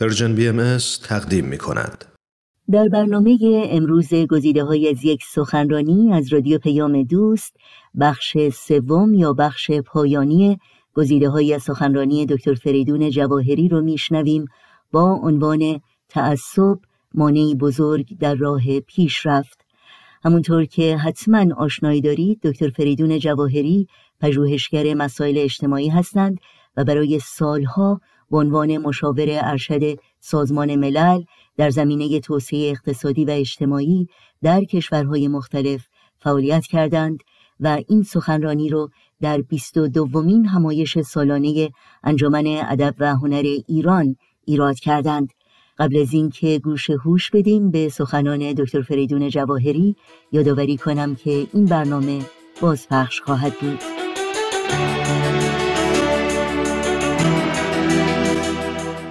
Persian BMS تقدیم می کند. در برنامه امروز گزیده های از یک سخنرانی از رادیو پیام دوست بخش سوم یا بخش پایانی گزیده های از سخنرانی دکتر فریدون جواهری رو میشنویم با عنوان تعصب مانعی بزرگ در راه پیشرفت همونطور که حتما آشنایی دارید دکتر فریدون جواهری پژوهشگر مسائل اجتماعی هستند و برای سالها به عنوان مشاور ارشد سازمان ملل در زمینه توسعه اقتصادی و اجتماعی در کشورهای مختلف فعالیت کردند و این سخنرانی رو در بیست و دومین همایش سالانه انجمن ادب و هنر ایران ایراد کردند. قبل از اینکه گوش هوش بدیم به سخنان دکتر فریدون جواهری یادآوری کنم که این برنامه بازپخش خواهد بود.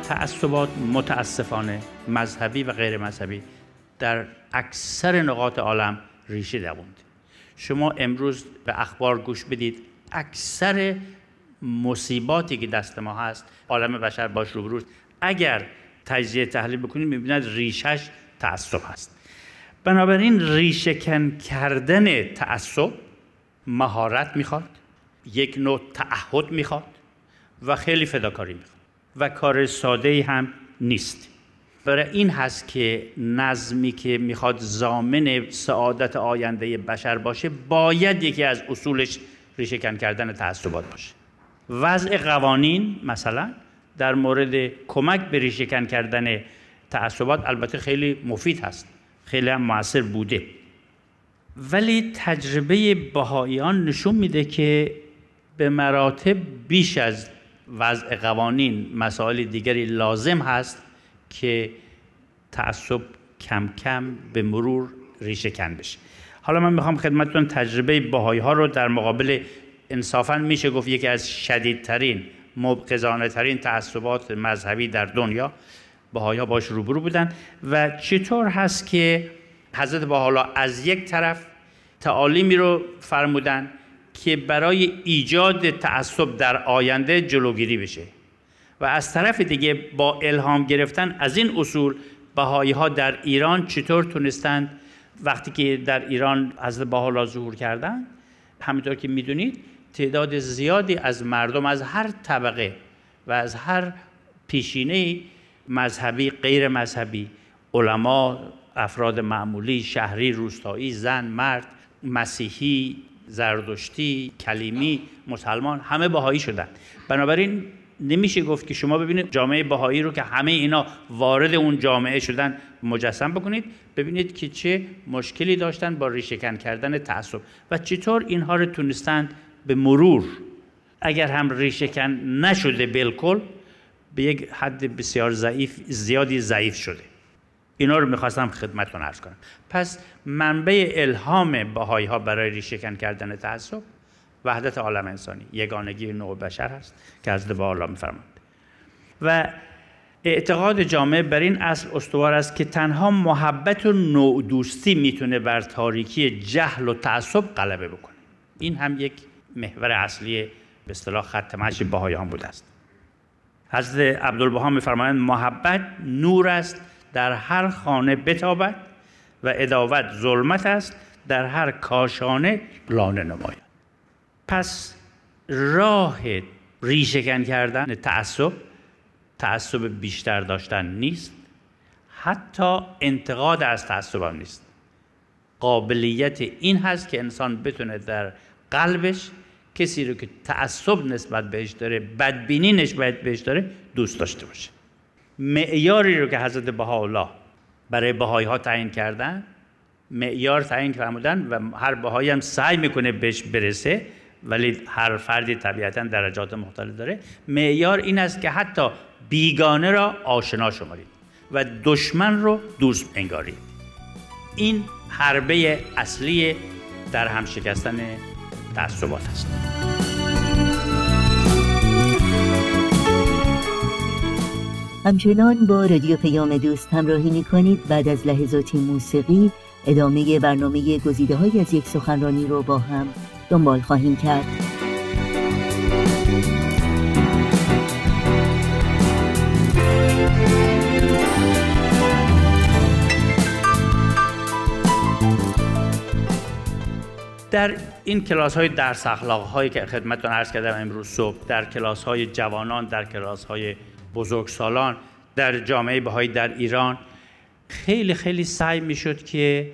تعصبات متاسفانه مذهبی و غیر مذهبی در اکثر نقاط عالم ریشه دووند شما امروز به اخبار گوش بدید اکثر مصیباتی که دست ما هست عالم بشر باش روبروست اگر تجزیه تحلیل بکنید می‌بیند ریشش تعصب هست. بنابراین ریشهکن کردن تعصب مهارت می‌خواد یک نوع تعهد می‌خواد و خیلی فداکاری می‌خواد. و کار ساده هم نیست. برای این هست که نظمی که می‌خواد زامن سعادت آینده بشر باشه باید یکی از اصولش ریشهکن کردن تعصبات باشه. وضع قوانین مثلا در مورد کمک به ریشهکن کردن تعصبات البته خیلی مفید هست خیلی هم موثر بوده. ولی تجربه بهاییان نشون میده که به مراتب بیش از وضع قوانین مسائل دیگری لازم هست که تعصب کم کم به مرور ریشه کن بشه. حالا من می‌خوام خدمتتون تجربه باهایی ها رو در مقابل انصافا میشه گفت یکی از شدیدترین مبقزانه ترین تعصبات مذهبی در دنیا. باهایی ها باش روبرو بودن و چطور هست که حضرت حالا از یک طرف تعالیمی رو فرمودن که برای ایجاد تعصب در آینده جلوگیری بشه. و از طرف دیگه با الهام گرفتن از این اصول بهایی ها در ایران چطور تونستند وقتی که در ایران حضرت بهاءالله ظهور کردن همینطور که می‌دونید تعداد زیادی از مردم از هر طبقه و از هر پیشینه مذهبی غیر مذهبی علما افراد معمولی شهری روستایی زن مرد مسیحی زردشتی کلیمی مسلمان همه باهایی شدن. بنابراین نمیشه گفت که شما ببینید جامعه باهایی رو که همه اینا وارد اون جامعه شدن مجسم بکنید ببینید که چه مشکلی داشتن با ریشهکن کردن تعصب. و چطور اینها رو تونستند به مرور اگر هم ریشهکن نشده بالکل به یک حد بسیار ضعیف زیادی ضعیف شده. اینا رو می‌خواستم خدمتتون عرض کنم. پس منبع الهام باهایی ها برای ریشهکن کردن تعصب وحدت عالم انسانی. یگانگی نوع بشر هست که از با الله میفرماند و اعتقاد جامعه بر این اصل استوار است که تنها محبت و نوع دوستی می‌تونه بر تاریکی جهل و تعصب غلبه بکنه. این هم یک محور اصلی به اصطلاح خط مشی باهایان بوده است. حضرت عبدالبها میفرمایند محبت نور است در هر خانه بتابد. و اداوت ظلمت است در هر کاشانه لانه نماید. پس راه ریشهکن کردن تعصب تعصب بیشتر داشتن نیست حتی انتقاد از تعصب هم نیست. قابلیت این هست که انسان بتونه در قلبش کسی رو که تعصب نسبت بهش داره بدبینی نسبت بهش داره دوست داشته باشه. معیاری رو که حضرت بهاءالله برای بهایی ها تعیین کردن معیار تعیین فرمودن و هر بهایی هم سعی می‌کنه بهش برسه ولی هر فردی طبیعتا درجات مختلف داره. معیار این است که حتی بیگانه را آشنا شمارید و دشمن رو دوست انگارید. این حربه اصلی در هم شکستن تعصبات است. همچنان با رادیو پیام دوست همراهی می کنید بعد از لحظاتی موسیقی ادامه برنامه گزیده های از یک سخنرانی رو با هم دنبال خواهیم کرد. در این کلاس های درس اخلاق هایی که خدمتتون عرض کردم امروز صبح در کلاس های جوانان در کلاس های بزرگسالان در جامعه بهایی در ایران خیلی خیلی سعی می‌شد که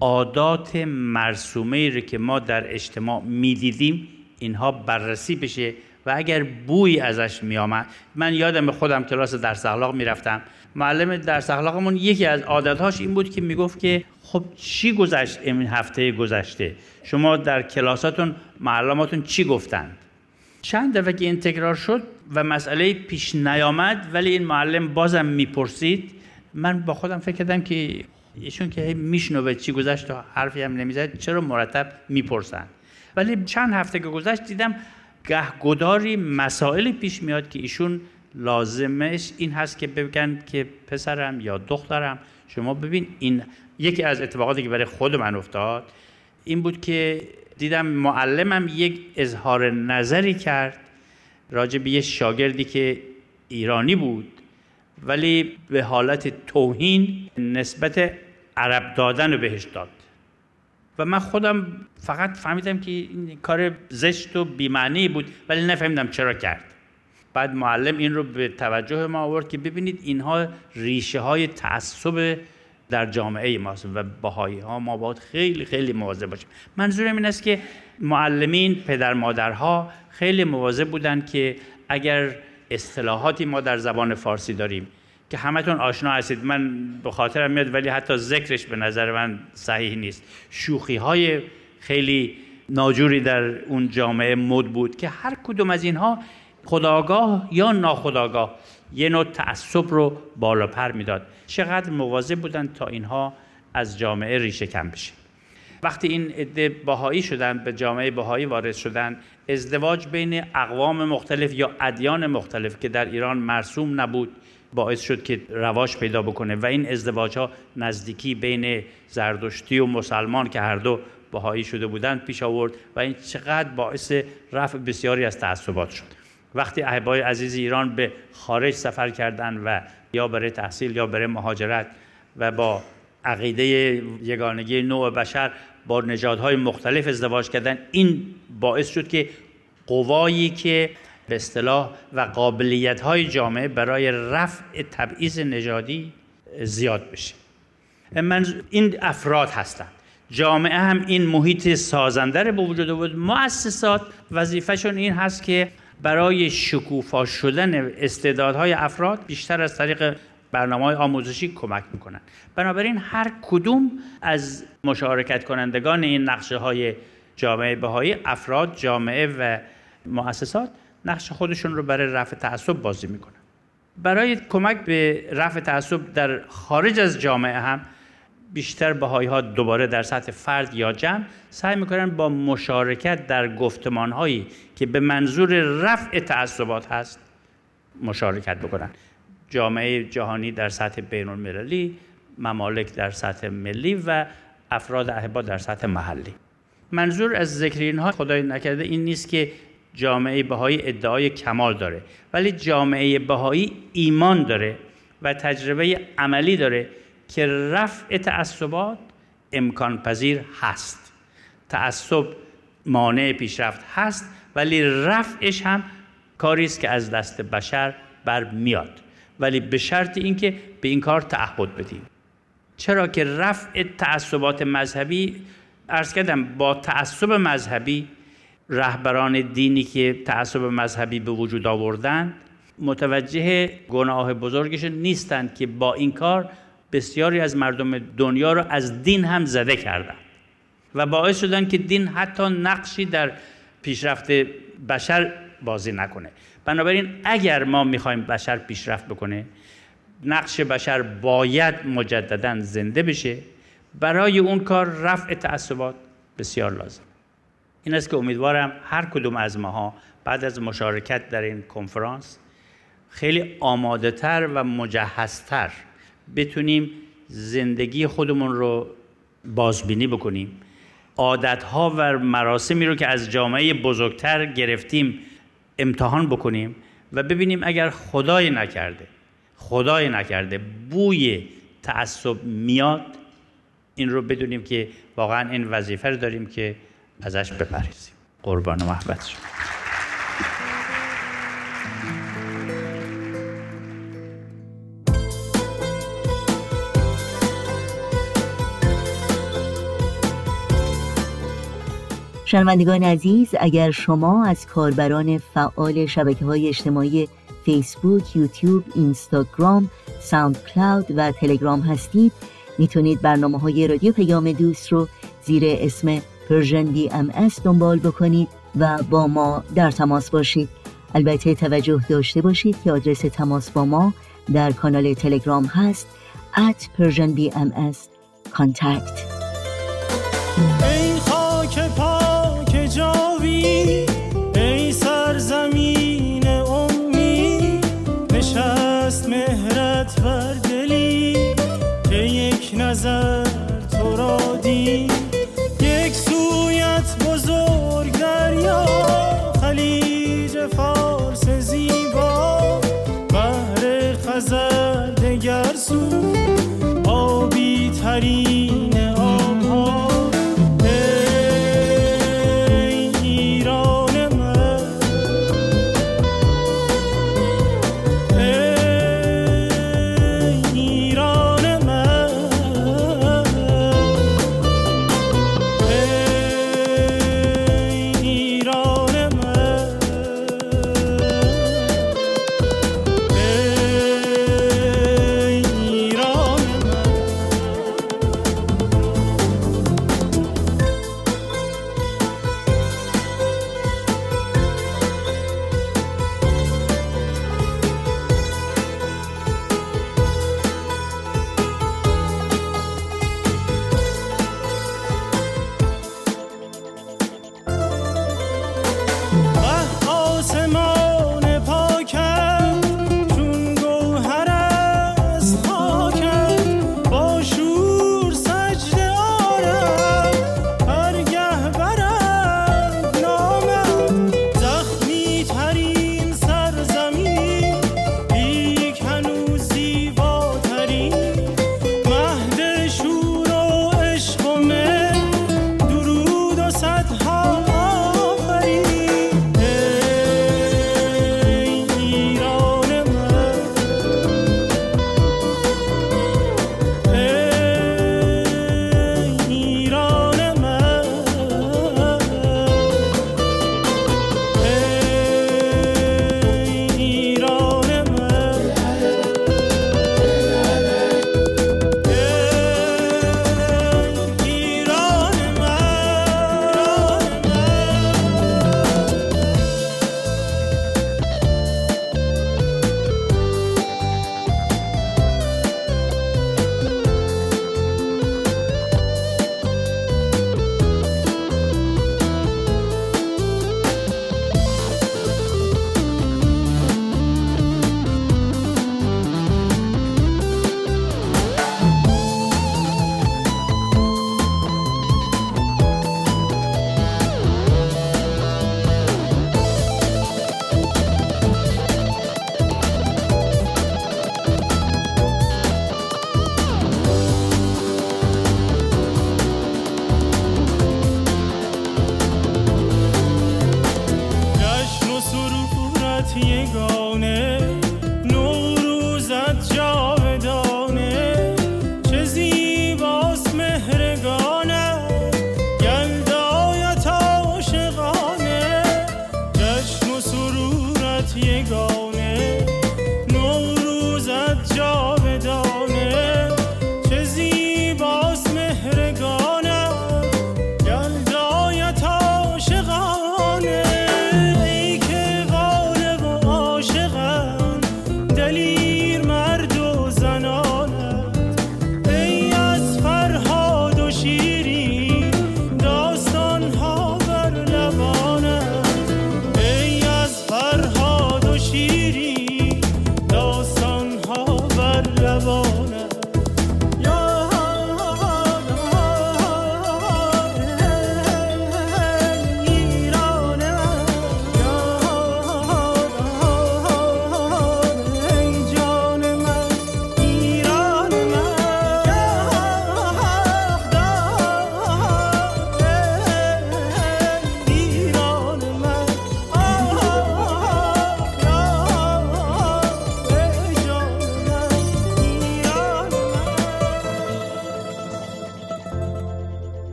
عادات مرسومه رو که ما در اجتماع می‌دیدیم اینها بررسی بشه و اگر بوی ازش میآمد من یادم خودم کلاس درس اخلاق می‌رفتم معلم درس اخلاقمون یکی از عادتهاش این بود که می‌گفت که خب چی گذشت این هفته گذشته؟ شما در کلاساتون معلماتون چی گفتند؟ چند دفعه که این تکرار شد و مسئله پیش نیامد ولی این معلم بازم می‌پرسید. من با خودم فکر کردم که ایشون که میشنوه چی گذشت و حرفی هم نمی‌زد چرا مرتب می‌پرسن؟ ولی چند هفته که گذشت دیدم گهگداری مسائلی پیش میاد که ایشون لازمش این هست که بگن که پسرم یا دخترم شما ببین این یکی از اتفاقاتی که برای خود من افتاد این بود که دیدم معلمم یک اظهار نظری کرد راجع به یه شاگردی که ایرانی بود ولی به حالت توهین نسبت عرب دادن رو بهش داد. و من خودم فقط فهمیدم که این کار زشت و بیمعنی بود ولی نفهمیدم چرا کرد. بعد معلم این رو به توجه ما آورد که ببینید اینها ریشه های تعصب در جامعه ماست و باهایی ها ما باید خیلی خیلی مواظب باشیم. منظورم این است که معلمین پدر مادرها خیلی مواظب بودن که اگر اصطلاحاتی ما در زبان فارسی داریم که همتون آشنا هستید من به خاطرم میاد ولی حتی ذکرش به نظر من صحیح نیست. شوخی های خیلی ناجوری در اون جامعه مد بود که هر کدوم از اینها خداگاه یا ناخداگاه یه نوع تعصب رو بالا پر می‌داد. چقدر مواظب بودن تا اینها از جامعه ریشه کم بشه. وقتی این عده بهایی شدن به جامعه بهایی وارد شدن ازدواج بین اقوام مختلف یا ادیان مختلف که در ایران مرسوم نبود باعث شد که رواج پیدا بکنه و این ازدواج ها نزدیکی بین زردشتی و مسلمان که هر دو بهایی شده بودند پیش آورد و این چقدر باعث رفع بسیاری از تعصبات شد. وقتی احبای عزیز ایران به خارج سفر کردند و یا برای تحصیل یا برای مهاجرت و با عقیده یگانگی نوع بشر با نژادهای مختلف ازدواج کردن این باعث شد که قوایی که به اصطلاح و قابلیت های جامعه برای رفع تبعیض نژادی زیاد بشه. من این افراد هستند. جامعه هم این محیط سازنده رو به وجود بود مؤسسات وظیفهشون این هست که برای شکوفا شدن استعدادهای افراد بیشتر از طریق برنامه های آموزشی کمک می‌کنن بنابراین هر کدوم از مشارکت کنندگان این نقشه های جامعه بهایی افراد جامعه و مؤسسات نقش خودشون رو برای رفع تعصب بازی می‌کنن. برای کمک به رفع تعصب در خارج از جامعه هم بیشتر بهایی ها دوباره در سطح فرد یا جمع سعی می‌کنن با مشارکت در گفتمان هایی که به منظور رفع تعصبات هست مشارکت بکنن. جامعه جهانی در سطح بین المللی ممالک در سطح ملی و افراد احبا در سطح محلی. منظور از ذکر اینها خدای نکرده این نیست که جامعه بهایی ادعای کمال داره ولی جامعه بهایی ایمان داره و تجربه عملی داره که رفع تعصبات امکان پذیر هست. تعصب مانع پیشرفت هست ولی رفعش هم کاری است که از دست بشر بر میاد ولی به شرط اینکه به این کار تعهد بدیم. چرا که رفع تعصبات مذهبی ارز کردم با تعصب مذهبی رهبران دینی که تعصب مذهبی به وجود آوردن متوجه گناه بزرگش نیستند که با این کار بسیاری از مردم دنیا را از دین هم زده کردند و باعث شدن که دین حتی نقشی در پیشرفت بشر بازی نکنه. بنابراین اگر ما می‌خوایم بشر پیشرفت بکنه نقش بشر باید مجددا زنده بشه. برای اون کار رفع تعصبات بسیار لازم. این است که امیدوارم هر کدوم از ماها بعد از مشارکت در این کنفرانس خیلی آماده تر و مجهزتر بتونیم زندگی خودمون رو بازبینی بکنیم. عادتها و مراسمی رو که از جامعه بزرگتر گرفتیم امتحان بکنیم و ببینیم اگر خدای نکرده خدای نکرده بوی تعصب میاد این رو بدونیم که واقعا این وظیفه رو داریم که ازش بپریزیم قربان و محبت شما. شنوندگان عزیز اگر شما از کاربران فعال شبکه های اجتماعی فیسبوک، یوتیوب، اینستاگرام، SoundCloud و تلگرام هستید می‌تونید برنامه های رادیو پیام دوست رو زیر اسم Persian BMS دنبال بکنید و با ما در تماس باشید. البته توجه داشته باشید که آدرس تماس با ما در کانال تلگرام هست at Persian BMS contact.